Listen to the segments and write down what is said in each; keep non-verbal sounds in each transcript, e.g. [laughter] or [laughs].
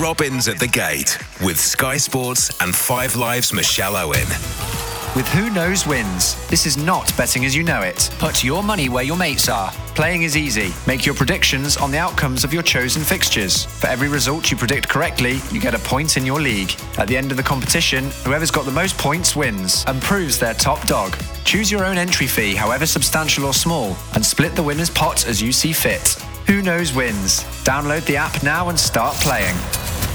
Robins at the Gate with Sky Sports and Five Live's Michelle Owen. With Who Knows Wins. This is not betting as you know it. Put your money where your mates are. Playing is easy. Make your predictions on the outcomes of your chosen fixtures. For every result you predict correctly, you get a point in your league. At the end of the competition, whoever's got the most points wins and proves they're top dog. Choose your own entry fee, however substantial or small, and split the winner's pot as you see fit. Who Knows Wins. Download the app now and start playing.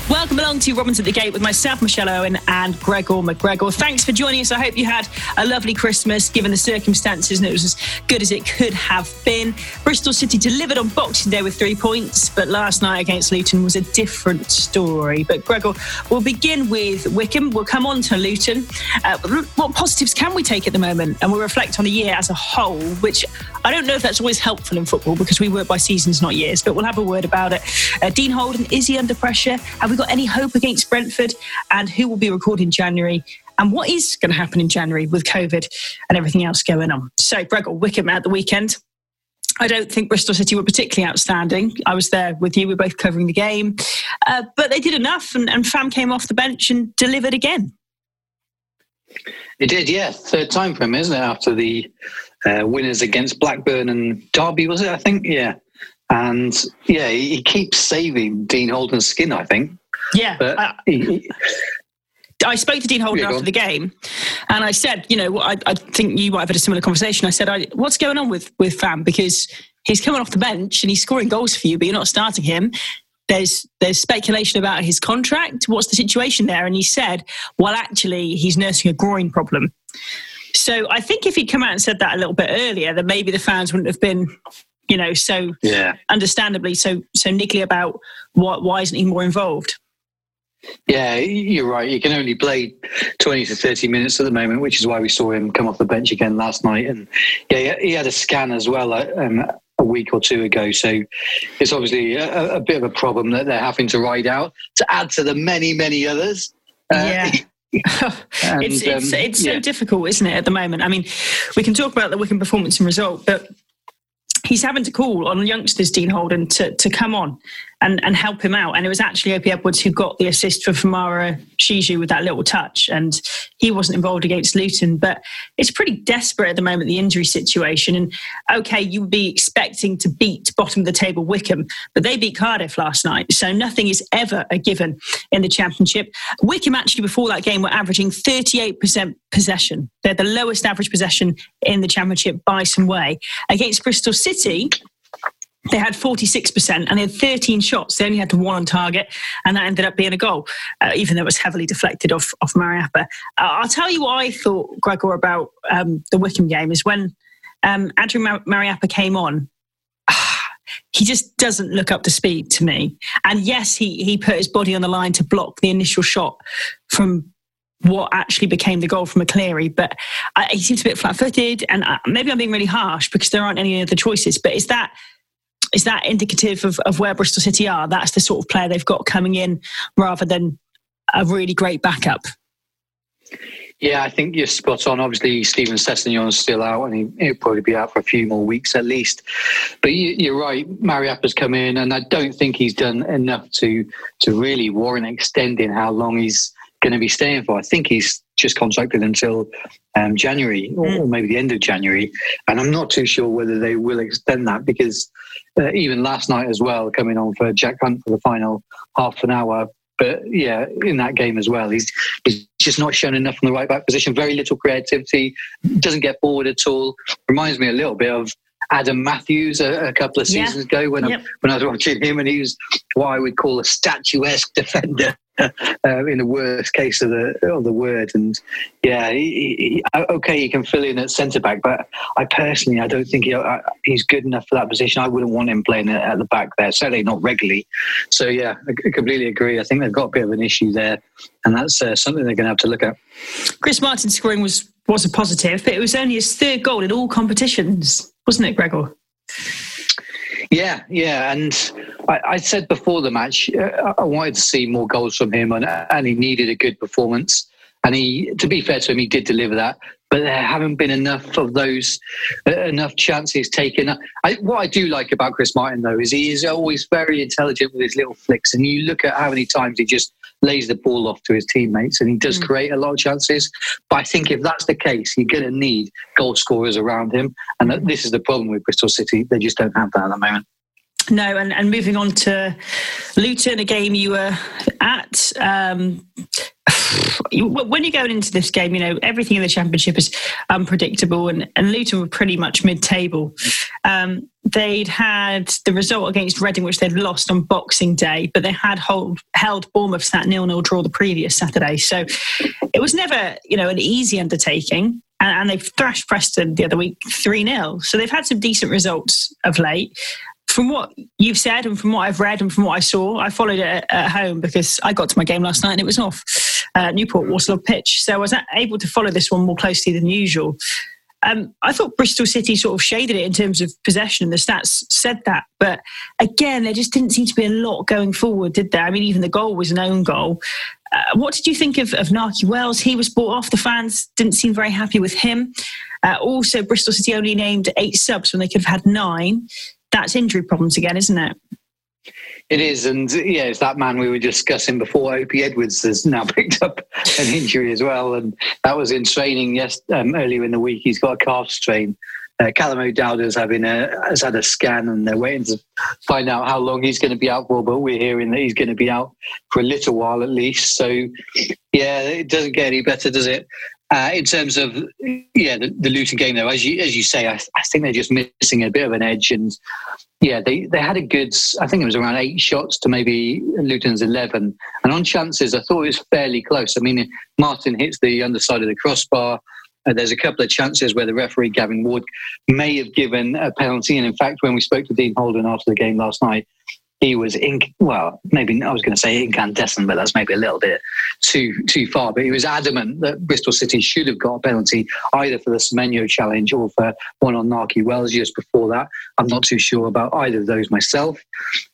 Welcome along to Robins at the Gate with myself, Michelle Owen, and Gregor McGregor. Thanks for joining us. I hope you had a lovely Christmas given the circumstances and it was as good as it could have been. Bristol City delivered on Boxing Day with three points, but last night against Luton was a different story. But Gregor, we'll begin with Wycombe. We'll come on to Luton. Uh, what positives can we take at the moment? And we'll reflect on the year as a whole, which I don't know if that's always helpful in football because we work by seasons, not years, but we'll have a word about it. Uh, Dean Holden, is he under pressure? Have we got any hope against Brentford? And who will be recalled in January? And what is going to happen in January with COVID and everything else going on? So, Gregor Wycombe at the weekend. I don't think Bristol City were particularly outstanding. I was there with you. We were both covering the game. Uh, but they did enough, and, and Fam came off the bench and delivered again. It did, yeah. Third time for him, isn't it? After the uh, winners against Blackburn and Derby, was it? I think, yeah. And yeah, he keeps saving Dean Holden's skin. I think. Yeah. But I, he, I spoke to Dean Holden Yeah, after the game, and I said, you know, I, I think you might have had a similar conversation. I said, I, what's going on with with Fam because he's coming off the bench and he's scoring goals for you, but you're not starting him. There's there's speculation about his contract. What's the situation there? And he said, well, actually, he's nursing a groin problem. So I think if he'd come out and said that a little bit earlier, then maybe the fans wouldn't have been, you know, so yeah. understandably so so niggly about what why isn't he more involved? Yeah, you're right. He can only play 20 to 30 minutes at the moment, which is why we saw him come off the bench again last night. And yeah, he had a scan as well uh, um, a week or two ago. So it's obviously a, a bit of a problem that they're having to ride out to add to the many, many others. Uh, Yeah. [laughs] [laughs] and, it's it's, um, it's so yeah. difficult, isn't it, at the moment? I mean, we can talk about the Wycombe performance and result, but he's having to call on youngsters, Dean Holden, to, to come on and, and help him out. And it was actually Opi Edwards who got the assist for Famara Diedhiou with that little touch, and he wasn't involved against Luton. But it's pretty desperate at the moment, the injury situation. And okay, you would be expecting to beat bottom of the table Wycombe, but they beat Cardiff last night. So nothing is ever a given in the Championship. Wycombe actually, before that game, were averaging 38% possession. They're the lowest average possession in the Championship by some way. Against Bristol City, they had 46% and they had 13 shots. They only had the one on target, and that ended up being a goal, uh, even though it was heavily deflected off, off Mariappa. Uh, I'll tell you what I thought, Gregor, about um, the Wycombe game is when um, Andrew Mar- Mariappa came on, [sighs] he just doesn't look up to speed to me. And yes, he, he put his body on the line to block the initial shot from what actually became the goal from McCleary. But I, he seems a bit flat footed, and uh, maybe I'm being really harsh because there aren't any other choices. But is that is that indicative of, of where Bristol City are? That's the sort of player they've got coming in rather than a really great backup. Yeah, I think you're spot on. Obviously, Steven Sessegnon's still out, and he, he'll probably be out for a few more weeks at least. But you, you're right. Mariappa's come in, and I don't think he's done enough to to really warrant extending how long he's going to be staying for. I think he's just contracted until um, January or, or maybe the end of January, and I'm not too sure whether they will extend that because uh, even last night as well, coming on for Jack Hunt for the final half an hour. But yeah, in that game as well, he's he's just not shown enough from the right back position. Very little creativity, doesn't get forward at all. Reminds me a little bit of Adam Matthews a, a couple of Yeah. seasons ago when Yep. I, when I was watching him, and he was what I would call a statuesque [laughs] defender. [laughs] Uh, in the worst case of the of the word, and yeah, he, he, okay, he can fill in at centre back, but I personally, I don't think he, I, he's good enough for that position. I wouldn't want him playing at, the back there, certainly not regularly. So yeah, I, I completely agree. I think they've got a bit of an issue there, and that's uh, something they're going to have to look at. Chris Martin scoring was was a positive, but it was only his third goal in all competitions, wasn't it, Gregor? Yeah, yeah, and I, I said before the match, uh, I wanted to see more goals from him, and, and he needed a good performance. And he, to be fair to him, he did deliver that. but there haven't been enough of those uh, enough chances taken. I, what I do like about Chris Martin though is he is always very intelligent with his little flicks, and you look at how many times he just lays the ball off to his teammates, and he does mm. create a lot of chances. But I think if that's the case, you're going to need goal scorers around him, and this is the problem with Bristol City; they just don't have that at the moment. No, and, and moving on to Luton, a game you were at. Um, [sighs] when you're going into this game, you know, everything in the championship is unpredictable, and, and Luton were pretty much mid table. Um, they'd had the result against Reading, which they'd lost on Boxing Day, but they had hold, held Bournemouth that nil nil draw the previous Saturday. So it was never, you know, an easy undertaking. And, and they've thrashed Preston the other week 3 0. So they've had some decent results of late from what you've said and from what I've read and from what I saw, I followed it at home because I got to my game last night and it was off uh, Newport Waterloo pitch. So I was able to follow this one more closely than usual. Um, I thought Bristol City sort of shaded it in terms of possession. And the stats said that. But again, there just didn't seem to be a lot going forward, did there? I mean, even the goal was an own goal. Uh, what did you think of, of Nahki Wells? He was bought off. The fans didn't seem very happy with him. Uh, also, Bristol City only named eight subs when they could have had nine that's injury problems again, isn't it? It is, and yeah, it's that man we were discussing before. Opi Edwards has now [laughs] picked up an injury as well, and that was in training yes um, earlier in the week. He's got a calf strain. Uh, Callum O'Dowda has having a has had a scan, and they're waiting to find out how long he's going to be out for. But we're hearing that he's going to be out for a little while at least. So, yeah, it doesn't get any better, does it? Uh, in terms of yeah the, the Luton game though, as you as you say, I, I think they're just missing a bit of an edge, and yeah, they they had a good. I think it was around eight shots to maybe Luton's eleven, and on chances, I thought it was fairly close. I mean, Martin hits the underside of the crossbar. Uh, there's a couple of chances where the referee Gavin Ward may have given a penalty, and in fact, when we spoke to Dean Holden after the game last night, he was in well maybe i was going to say incandescent but that's maybe a little bit too too far but he was adamant that bristol city should have got a penalty either for the semenyo challenge or for one on Nahki wells just before that i'm not too sure about either of those myself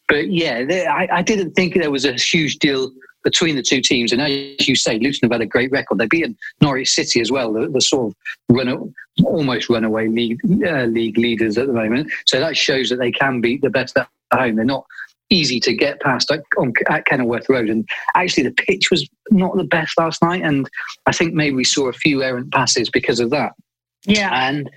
but yeah I, I didn't think there was a huge deal between the two teams. And as you say, Luton have had a great record. They beat Norwich City as well, the, the sort of run, almost runaway league, uh, league leaders at the moment. So that shows that they can beat the best at home. They're not easy to get past at, on, at Kenilworth Road. And actually, the pitch was not the best last night. And I think maybe we saw a few errant passes because of that. Yeah. And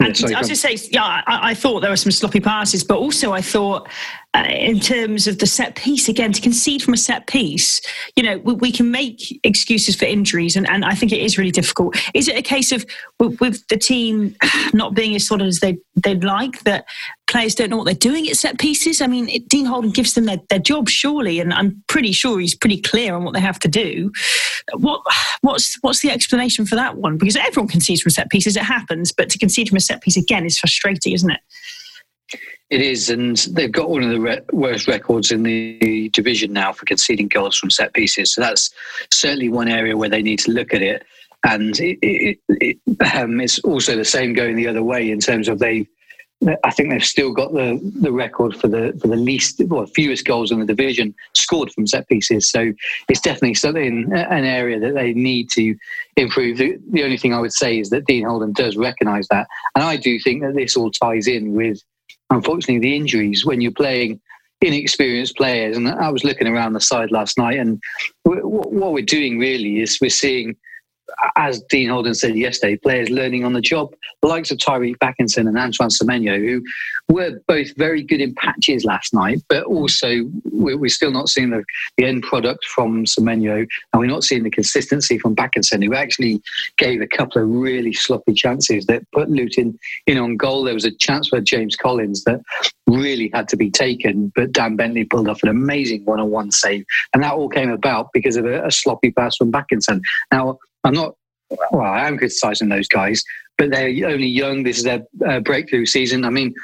and I was just say, yeah, I, I, thought there were some sloppy passes, but also I thought uh, in terms of the set piece again to concede from a set piece you know we, we, can make excuses for injuries and, and i think it is really difficult is it a case of with, with the team not being as solid as they, they'd like that players don't know what they're doing at set pieces i mean it, dean holden gives them their, their job surely and i'm pretty sure he's pretty clear on what they have to do what what's what's the explanation for that one because everyone concedes from set pieces it happens but to concede from a set piece again is frustrating isn't it it is, and they've got one of the re- worst records in the division now for conceding goals from set pieces. So that's certainly one area where they need to look at it. And it, it, it, um, it's also the same going the other way in terms of they. I think they've still got the, the record for the for the least well fewest goals in the division scored from set pieces. So it's definitely something an area that they need to improve. The, the only thing I would say is that Dean Holden does recognise that, and I do think that this all ties in with unfortunately, the injuries when you're playing inexperienced players. And I was looking around the side last night, and what we're doing really is we're seeing as Dean Holden said yesterday, players learning on the job. The likes of Tyreeq Bakinson and Antoine Semenyo, who were both very good in patches last night, but also we're, still not seeing the, the end product from Semenyo, and we're not seeing the consistency from Bakinson, who actually gave a couple of really sloppy chances that put Luton in on goal. There was a chance for James Collins that really had to be taken, but Dan Bentley pulled off an amazing one-on-one save, and that all came about because of a, a sloppy pass from Bakinson. Now, I'm not, well, I am criticising those guys, but they're only young. This is their uh, breakthrough season. I mean,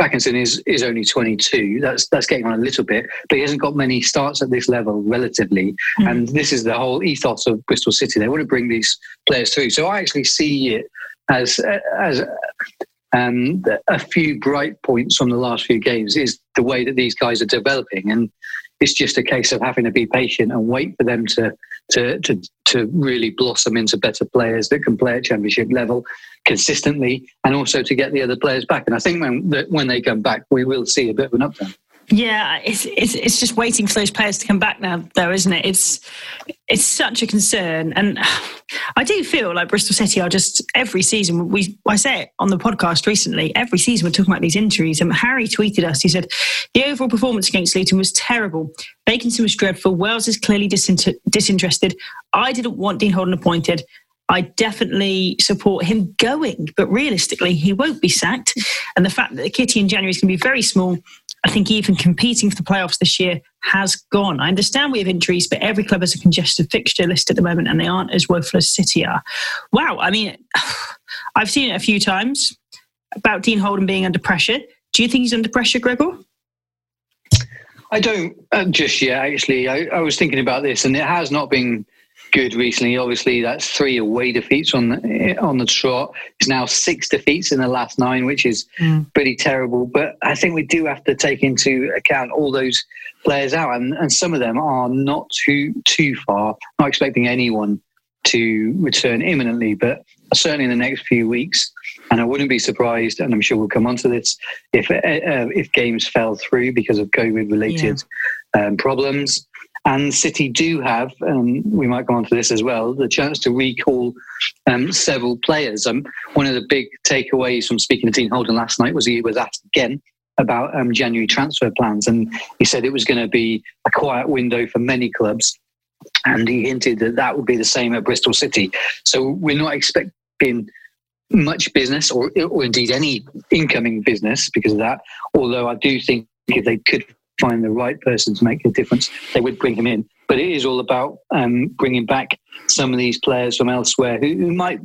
Bakinson is is only 22. That's that's getting on a little bit, but he hasn't got many starts at this level relatively. Mm. And this is the whole ethos of Bristol City. They want to bring these players through. So I actually see it as as um, a few bright points from the last few games is the way that these guys are developing. And it's just a case of having to be patient and wait for them to to to to really blossom into better players that can play at championship level consistently, and also to get the other players back. And I think when when they come back, we will see a bit of an upturn. Yeah, it's, it's it's just waiting for those players to come back now, though, isn't it? It's it's such a concern, and [sighs] I do feel like Bristol City are just every season. We I say it on the podcast recently. Every season we're talking about these injuries, and Harry tweeted us. He said the overall performance against Luton was terrible. Bakinson was dreadful. Wells is clearly disinter- disinterested. I didn't want Dean Holden appointed. I definitely support him going, but realistically, he won't be sacked. And the fact that the kitty in January is going to be very small I think even competing for the playoffs this year has gone. I understand we have injuries, but every club has a congested fixture list at the moment, and they aren't as woeful as City are. Wow, I mean, [sighs] I've seen it a few times about Dean Holden being under pressure. Do you think he's under pressure, Gregor? I don't uh, just yet. Actually, I, I was thinking about this, and it has not been good recently. Obviously, that's three away defeats on the, on the trot. It's now six defeats in the last nine, which is mm. pretty terrible. But I think we do have to take into account all those players out, and, and some of them are not too too far. Not expecting anyone to return imminently, but certainly in the next few weeks. And I wouldn't be surprised, and I'm sure we'll come on to this, if uh, uh if games fell through because of COVID related yeah. um, problems. And City do have, um, we might go on to this as well, the chance to recall um, several players. Um, one of the big takeaways from speaking to Dean Holden last night was he was asked again about um, January transfer plans, and he said it was going to be a quiet window for many clubs. And he hinted that that would be the same at Bristol City. So we're not expecting much business or, or indeed any incoming business because of that. Although I do think if they could find the right person to make a difference, they would bring him in. But it is all about um, bringing back some of these players from elsewhere who, who, might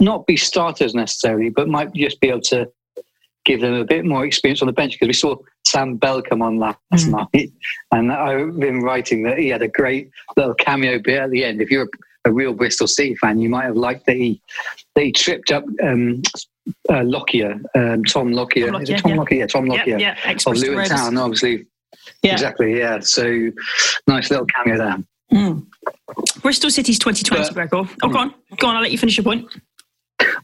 not be starters necessarily, but might just be able to give them a bit more experience on the bench. Because we saw Sam Bell come on last mm. night, and I've been writing that he had a great little cameo bit at the end. If you're a, a real Bristol City fan, you might have liked that he that he tripped up um, uh, Lockyer, um, Tom Lockyer. Tom Lockyer, Tom. Lockyer? Yeah, Tom Lockyer yeah, yeah. of Luton Town, obviously yeah. Exactly. Yeah. So nice little cameo there. Mm. Bristol City's 2020, but, Gregor. Oh, go on. Go on. I'll let you finish your point.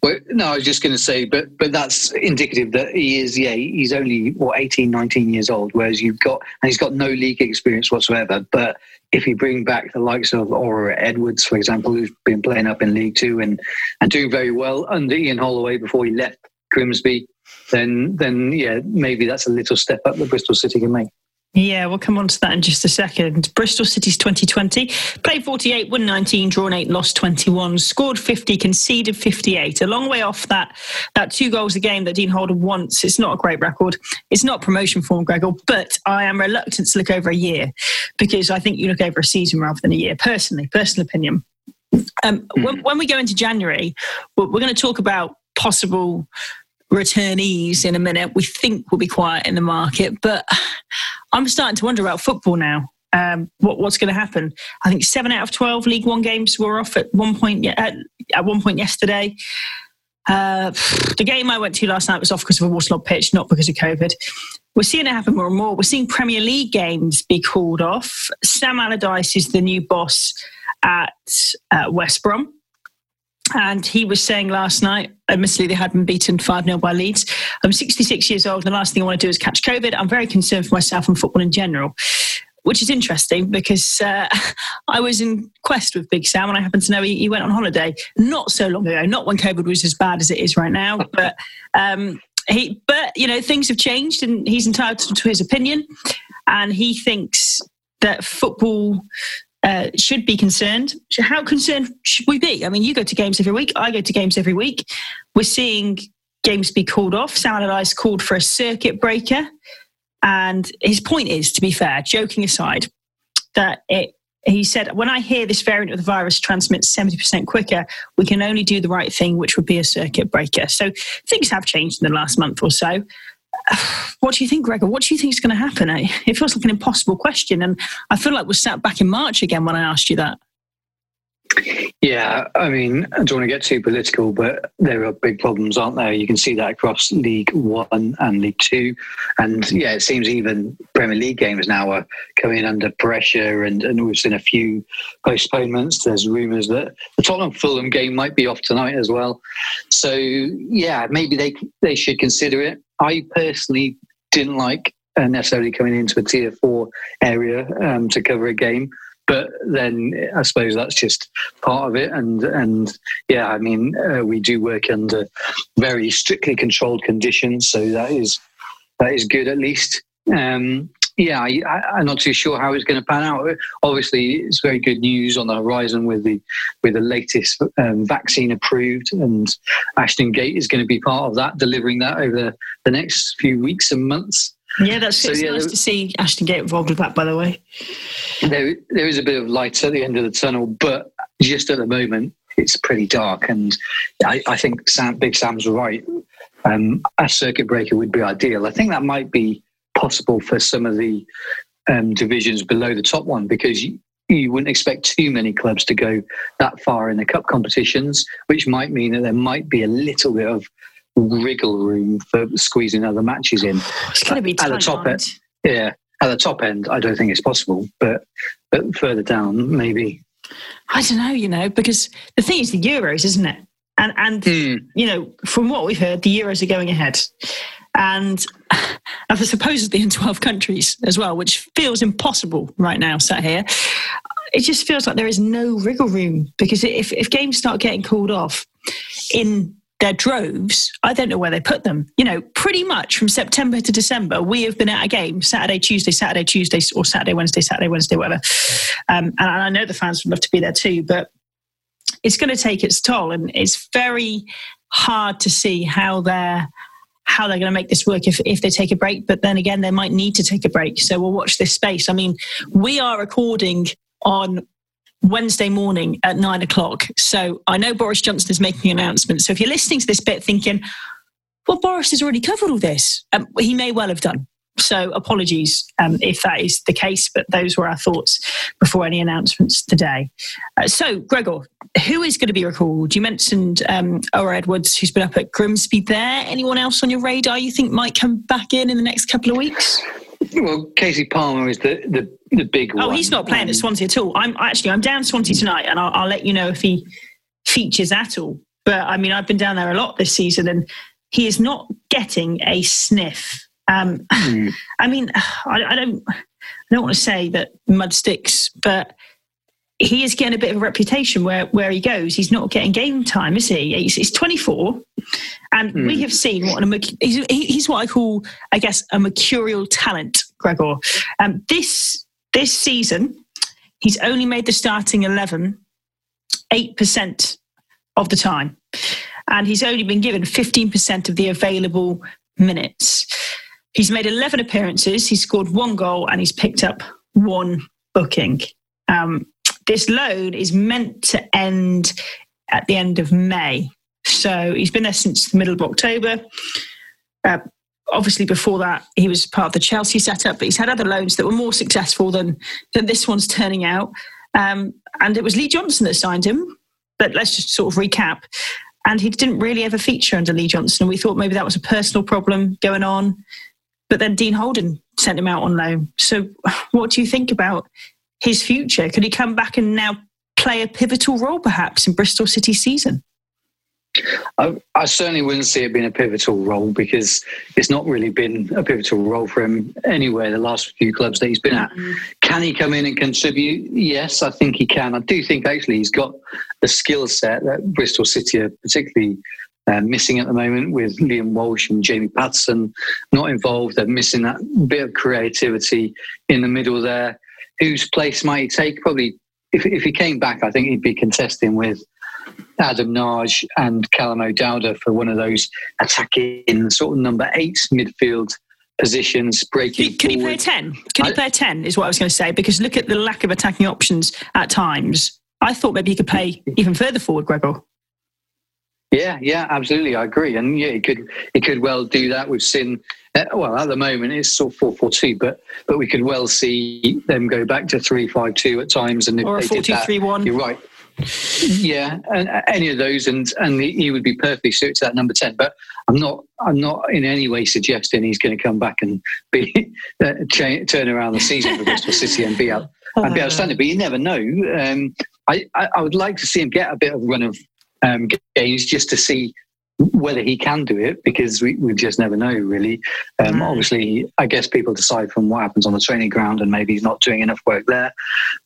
Well, no, I was just going to say, but but that's indicative that he is, yeah, he's only what 18, 19 years old, whereas you've got and he's got no league experience whatsoever. But if you bring back the likes of Orr Edwards, for example, who's been playing up in League Two and and doing very well under Ian Holloway before he left Grimsby, then then yeah, maybe that's a little step up that Bristol City can make. Yeah, we'll come on to that in just a second. Bristol City's 2020 played 48, won 19, drawn 8, lost 21, scored 50, conceded 58. A long way off that that two goals a game that Dean Holden wants. It's not a great record. It's not promotion form, Gregor, but I am reluctant to look over a year because I think you look over a season rather than a year, personally, personal opinion. Um, mm. when, when we go into January, we're, we're going to talk about possible returnees in a minute. We think will be quiet in the market, but I'm starting to wonder about football now. Um, what, what's going to happen? I think seven out of twelve League One games were off at one point at, at one point yesterday. Uh, the game I went to last night was off because of a waterlogged pitch, not because of COVID. We're seeing it happen more and more. We're seeing Premier League games be called off. Sam Allardyce is the new boss at uh, West Brom. And he was saying last night, admittedly, they had been beaten 5 0 by Leeds. I'm 66 years old. The last thing I want to do is catch COVID. I'm very concerned for myself and football in general, which is interesting because uh, [laughs] I was in quest with Big Sam and I happen to know he, he, went on holiday not so long ago, not when COVID was as bad as it is right now. But, um, he, but you know, things have changed and he's entitled to his opinion. And he thinks that football uh, should be concerned. How concerned should we be? I mean, you go to games every week. I go to games every week. We're seeing games be called off. Sam Allardyce called for a circuit breaker. And his point is, to be fair, joking aside, that it, he said, when I hear this variant of the virus transmits 70% quicker, we can only do the right thing, which would be a circuit breaker. So things have changed in the last month or so. What do you think, Gregor? What do you think is going to happen? It feels like an impossible question. And I feel like we're sat back in March again when I asked you that. Yeah, I mean, I don't want to get too political, but there are big problems, aren't there? You can see that across League One and League Two. And yeah, it seems even Premier League games now are coming under pressure, and, and we've seen a few postponements. There's rumours that the Tottenham Fulham game might be off tonight as well. So yeah, maybe they they should consider it. I personally didn't like uh, necessarily coming into a tier four area um, to cover a game but then I suppose that's just part of it. And and yeah, I mean, uh, we do work under very strictly controlled conditions, so that is that is good at least. Um, yeah, I, am not too sure how it's going to pan out. Obviously, it's very good news on the horizon with the with the latest um, vaccine approved, and Ashton Gate is going to be part of that, delivering that over the next few weeks and months. Yeah, that's so, yeah, nice there, to see Ashton Gate involved with that. By the way, there there is a bit of light at the end of the tunnel, but just at the moment, it's pretty dark. And I, I think Sam, Big Sam's right. Um, a circuit breaker would be ideal. I think that might be possible for some of the um, divisions below the top one because you, you wouldn't expect too many clubs to go that far in the cup competitions, which might mean that there might be a little bit of wriggle room for squeezing other matches in. It's going to be at the top end. Yeah, at the top end, I don't think it's possible, but but further down, maybe. I don't know, you know, because the thing is the Euros, isn't it? And and mm. you know, from what we've heard, the Euros are going ahead, and and supposedly in twelve countries as well, which feels impossible right now. Sat here, it just feels like there is no wriggle room because if if games start getting called off in their droves, I don't know where they put them. You know, pretty much from September to December, we have been at a game Saturday, Tuesday, Saturday, Tuesday, or Saturday, Wednesday, Saturday, Wednesday, whatever. Um, and I know the fans would love to be there too, but it's going to take its toll, and it's very hard to see how they're how they're going to make this work if, if they take a break. But then again, they might need to take a break. So we'll watch this space. I mean, we are recording on Wednesday morning at nine o'clock. So I know Boris Johnson is making an announcement. So if you're listening to this bit thinking, well, Boris has already covered all this, um, he may well have done. So apologies um, if that is the case, but those were our thoughts before any announcements today. Uh, so, Gregor, who is going to be recalled? You mentioned um, Owura Edwards, who's been up at Grimsby there. Anyone else on your radar you think might come back in in the next couple of weeks? Well, Kasey Palmer is the, the, the big oh, one. he's not playing um, at Swansea at all. I'm actually I'm down Swansea tonight, and I'll, I'll let you know if he features at all. But I mean, I've been down there a lot this season, and he is not getting a sniff. Um, mm. [sighs] I mean, [sighs] I, I, don't I don't want to say that mud sticks, but he is getting a bit of a reputation where where he goes. He's not getting game time, is he? He's, he's 24, and mm. we have seen what a he's, he's what I call, I guess, a mercurial talent, Gregor. Um, this this season, he's only made the starting 11 eight percent of the time, and he's only been given 15% of the available minutes. He's made 11 appearances. He's scored one goal, and he's picked up one booking. Um, this loan is meant to end at the end of May. So he's been there since the middle of October. Uh, obviously, before that, he was part of the Chelsea setup, but he's had other loans that were more successful than, than this one's turning out. Um, and it was Lee Johnson that signed him. But let's just sort of recap. And he didn't really ever feature under Lee Johnson. We thought maybe that was a personal problem going on. But then Dean Holden sent him out on loan. So, [sighs] what do you think about his future? Could he come back and now play a pivotal role perhaps in Bristol City season? I, I, certainly wouldn't see it being a pivotal role because it's not really been a pivotal role for him anywhere. The last few clubs that he's been at, can he come in and contribute? Yes, I think he can. I do think actually he's got the skill set that Bristol City are particularly uh, missing at the moment with Liam Walsh and Jamie Paterson not involved. They're missing that bit of creativity in the middle there whose place might he take? Probably, if, if he came back, I think he'd be contesting with Adam Nagy and Callum O'Dowda for one of those attacking sort of number eight midfield positions breaking. Can, he play a 10? Can he play a 10 is what I was going to say because look at the lack of attacking options at times. I thought maybe he could play even further forward, Gregor. Yeah, yeah, absolutely. I agree. And yeah, he could he could well do that. We've seen uh, well, at the moment it's sort of four four two, but but we could well see them go back to three five two at times. And if or a four two three one. You're right. Yeah, and any of those, and and he would be perfectly suited to that number ten. But I'm not I'm not in any way suggesting he's going to come back and be [laughs] uh, turn around the season for Bristol City and be out and be outstanding. But you never know. Um, I, I, I would like to see him get a bit of a run of um, games just to see whether he can do it because we, we just never know really um, mm. obviously i guess people decide from what happens on the training ground and maybe he's not doing enough work there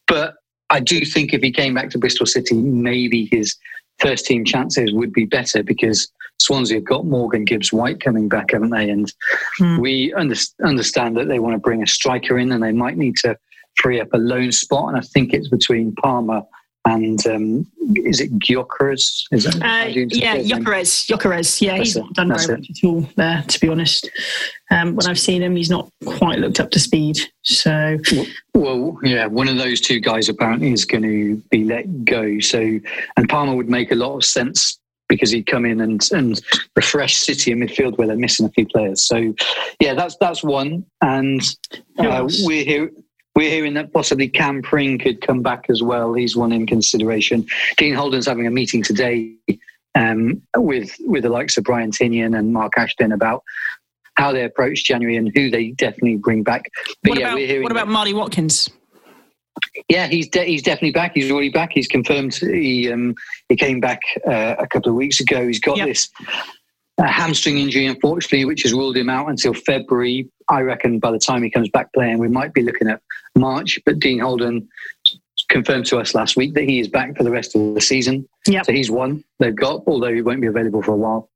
but I do think if he came back to Bristol City, maybe his first team chances would be better because Swansea have got Morgan Gibbs White coming back, haven't they? And hmm. we under, understand that they want to bring a striker in and they might need to free up a loan spot. And I think it's between Palmer and um, is it Gyökeres? Is it? Uh, yeah, Gyökeres. Gyökeres. Yeah, that's he's it. not done that's very much at all there, to be honest. Um, when I've seen him, he's not quite looked up to speed. So, well, yeah, one of those two guys apparently is going to be let go. So, and Palmer would make a lot of sense because he'd come in and and refresh City in midfield where they're missing a few players. So, yeah, that's that's one. And uh, we're here we're hearing that possibly Cam Pring could come back as well. He's one in consideration. Dean Holden's having a meeting today um, with with the likes of Brian Tinnion and Mark Ashton about how they approach January and who they definitely bring back. But what yeah, about, we're hearing what about Marley Watkins? Yeah, he's de- he's definitely back. He's already back. He's confirmed. He um, he came back uh, a couple of weeks ago. He's got yep. this a hamstring injury, unfortunately, which has ruled him out until February. I reckon by the time he comes back playing, we might be looking at March. But Dean Holden confirmed to us last week that he is back for the rest of the season. Yep. So he's one they've got, although he won't be available for a while.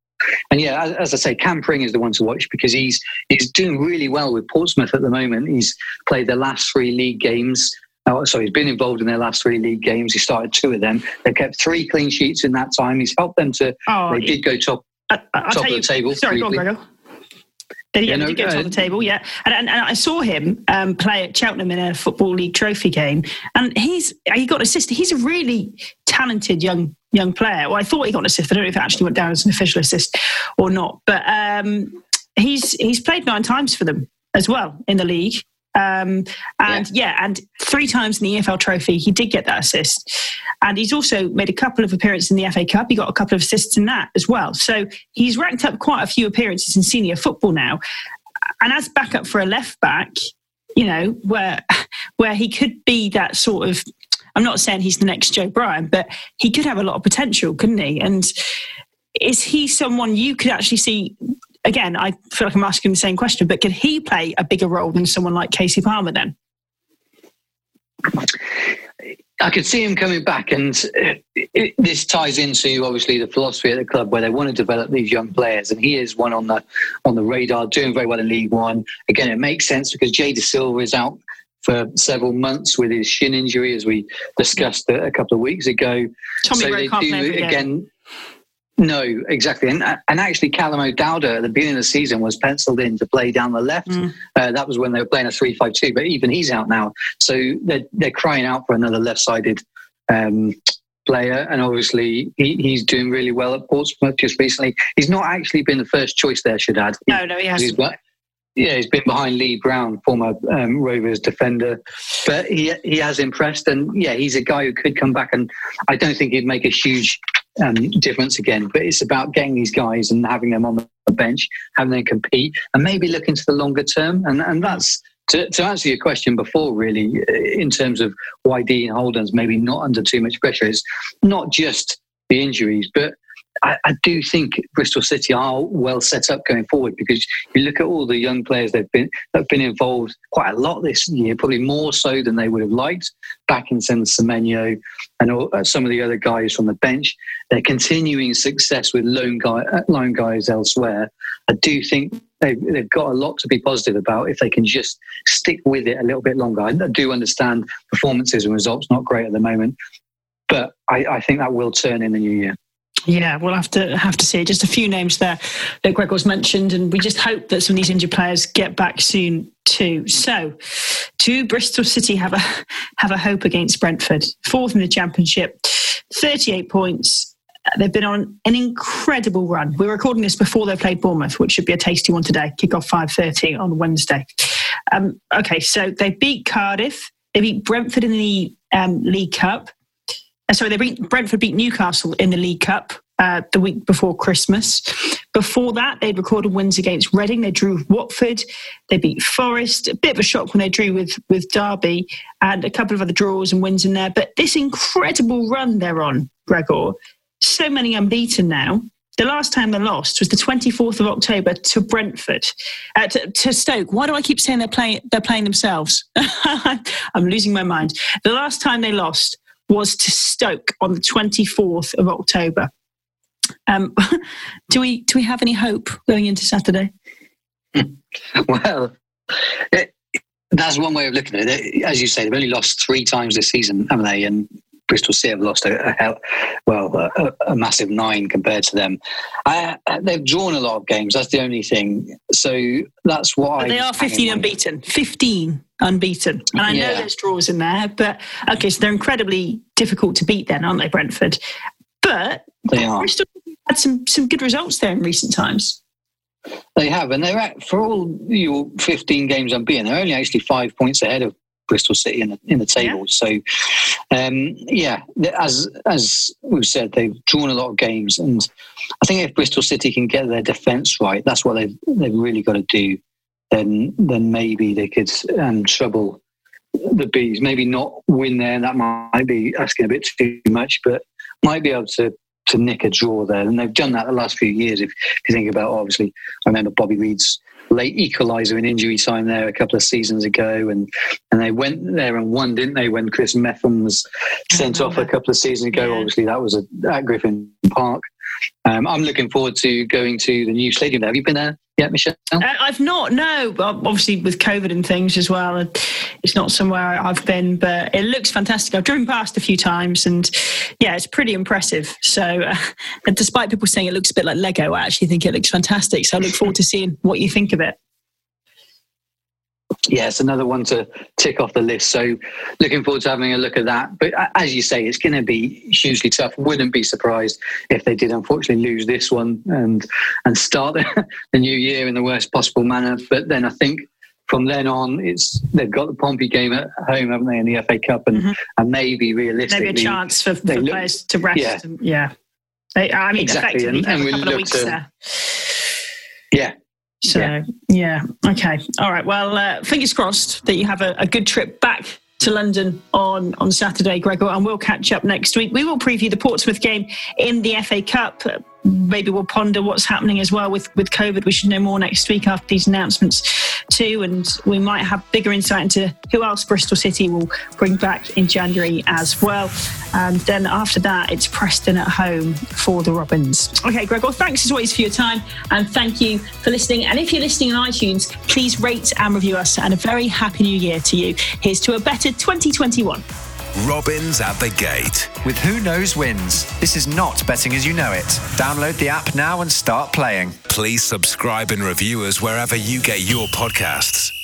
And yeah, as, as I say, Cam Pring is the one to watch because he's he's doing really well with Portsmouth at the moment. He's played the last three league games. Oh, so he's been involved in their last three league games. He started two of them. They've kept three clean sheets in that time. He's helped them to. Oh, they did go top I, I'll top of the table. Sorry, go on, Gregor. Did he, yeah, no, did get uh, to the table? Yeah, and, and, and I saw him um, play at Cheltenham in a football league trophy game, and he's he got an assist. He's a really talented young young player. Well, I thought he got an assist. I don't know if it actually went down as an official assist or not, but um, he's he's played nine times for them as well in the league. Um, and yeah. yeah. and three times in the EFL Trophy, he did get that assist. And he's also made a couple of appearances in the FA Cup. He got a couple of assists in that as well. So he's racked up quite a few appearances in senior football now. And as backup for a left back, you know, where [laughs] where he could be that sort of I'm not saying he's the next Joe Bryan, but he could have a lot of potential, couldn't he? And is he someone you could actually see again, I feel like I'm asking the same question, but could he play a bigger role than someone like Kasey Palmer then? I could see him coming back, and it, it, this ties into obviously the philosophy at the club where they want to develop these young players, and he is one on the on the radar, doing very well in League One. Again, it makes sense because Jay Dasilva is out for several months with his shin injury, as we discussed a, a couple of weeks ago. Tommy so they do again. No, exactly. And, and actually, Callum O'Dowda at the beginning of the season was penciled in to play down the left. Mm. Uh, that was when they were playing a 3 5 2, but even he's out now. So they're, they're crying out for another left sided um, player. And obviously, he, he's doing really well at Portsmouth just recently. He's not actually been the first choice there, should add. No, no, he hasn't. He's, yeah, he's been behind Lee Brown, former um, Rovers defender, but he he has impressed, and yeah, he's a guy who could come back, and I don't think he'd make a huge um, difference again. But it's about getting these guys and having them on the bench, having them compete, and maybe look into the longer term. And and that's to, to answer your question before, really, in terms of why Dean Holden's maybe not under too much pressure, is not just the injuries, but I, I, do think Bristol City are well set up going forward because you look at all the young players they've been that have been involved quite a lot this year, probably more so than they would have liked. Back in Semenyo and all, uh, some of the other guys from the bench, they're continuing success with loan guy uh, guys elsewhere. I do think they've, they've got a lot to be positive about if they can just stick with it a little bit longer. I do understand performances and results not great at the moment, but I, I think that will turn in the new year. Yeah, we'll have to have to see. Just a few names there that Gregor's mentioned, and we just hope that some of these injured players get back soon too. So, do Bristol City have a have a hope against Brentford? Fourth in the Championship, thirty-eight points. They've been on an incredible run. We're recording this before they played Bournemouth, which should be a tasty one today. Kick off five thirty on Wednesday. Um, okay, so they beat Cardiff. They beat Brentford in the um, League Cup. Uh, sorry, they beat Brentford beat Newcastle in the League Cup uh, the week before Christmas. Before that, they'd recorded wins against Reading. They drew with Watford. They beat Forest. A bit of a shock when they drew with with Derby, and a couple of other draws and wins in there. But this incredible run they're on, Gregor. So many unbeaten now. The last time they lost was the 24th of October to Brentford, uh, to, to, Stoke. Why do I keep saying they're playing? They're playing themselves. [laughs] I'm losing my mind. The last time they lost was to Stoke on the 24th of October. Um, [laughs] do we do we have any hope going into Saturday? [laughs] well, it, that's one way of looking at it. As you say, they've only lost three times this season, haven't they? And Bristol City have lost a, a well a, a, massive nine compared to them. Uh, they've drawn a lot of games. That's the only thing. So that's why they are 15 unbeaten. 15 unbeaten, and I yeah. know there's draws in there, but okay, so they're incredibly difficult to beat, then, aren't they, Brentford? But they are. Bristol had some some good results there in recent times. They have, and they're at for all your 15 games unbeaten. They're only actually five points ahead of Bristol City in the in the table. Yeah. So, um, yeah, as as we've said, they've drawn a lot of games, and I think if Bristol City can get their defence right, that's what they've they've really got to do. Then then maybe they could um, trouble the bees. Maybe not win there. That might be asking a bit too much, but might be able to to nick a draw there. And they've done that the last few years. If, you think about, obviously, I remember Bobby Reid's late equaliser in injury time there a couple of seasons ago, and and they went there and won, didn't they? When Chris Mepham was sent off a couple of seasons ago, yeah. obviously that was at Griffin Park. Um, I'm looking forward to going to the new stadium. There. Have you been there yet, Michelle? Uh, I've not. No, obviously with COVID and things as well, it's not somewhere I've been. But it looks fantastic. I've driven past a few times, and yeah, it's pretty impressive. So, uh, [laughs] despite people saying it looks a bit like Lego, I actually think it looks fantastic. So I look forward to seeing what you think of it yeah, it's another one to tick off the list. So looking forward to having a look at that. But as you say, it's going to be hugely tough. Wouldn't be surprised if they did unfortunately lose this one and and start the, [laughs] the new year in the worst possible manner. But then I think from then on, it's they've got the Pompey game at home, haven't they, in the FA Cup, and mm-hmm. and maybe realistically, maybe a chance for, for players to rest. Yeah, and, yeah. I mean, exactly. and, and a couple of weeks to, there. Yeah, so, yeah. yeah. Okay. All right. Well, uh, fingers crossed that you have a, a good trip back to London on, on Saturday, Gregor, and we'll catch up next week. We will preview the Portsmouth game in the FA Cup maybe we'll ponder what's happening as well with, with COVID. We should know more next week after these announcements too, and we might have bigger insight into who else Bristol City will bring back in January as well. And then after that, it's Preston at home for the Robins. Okay, Gregor, thanks as always for your time, and thank you for listening. And if you're listening on iTunes, please rate and review us, and a very happy new year to you. Here's to a better 2021. Robins at the gate. With Who Knows Wins. This is not betting as you know it. Download the app now and start playing. Please subscribe and review us wherever you get your podcasts.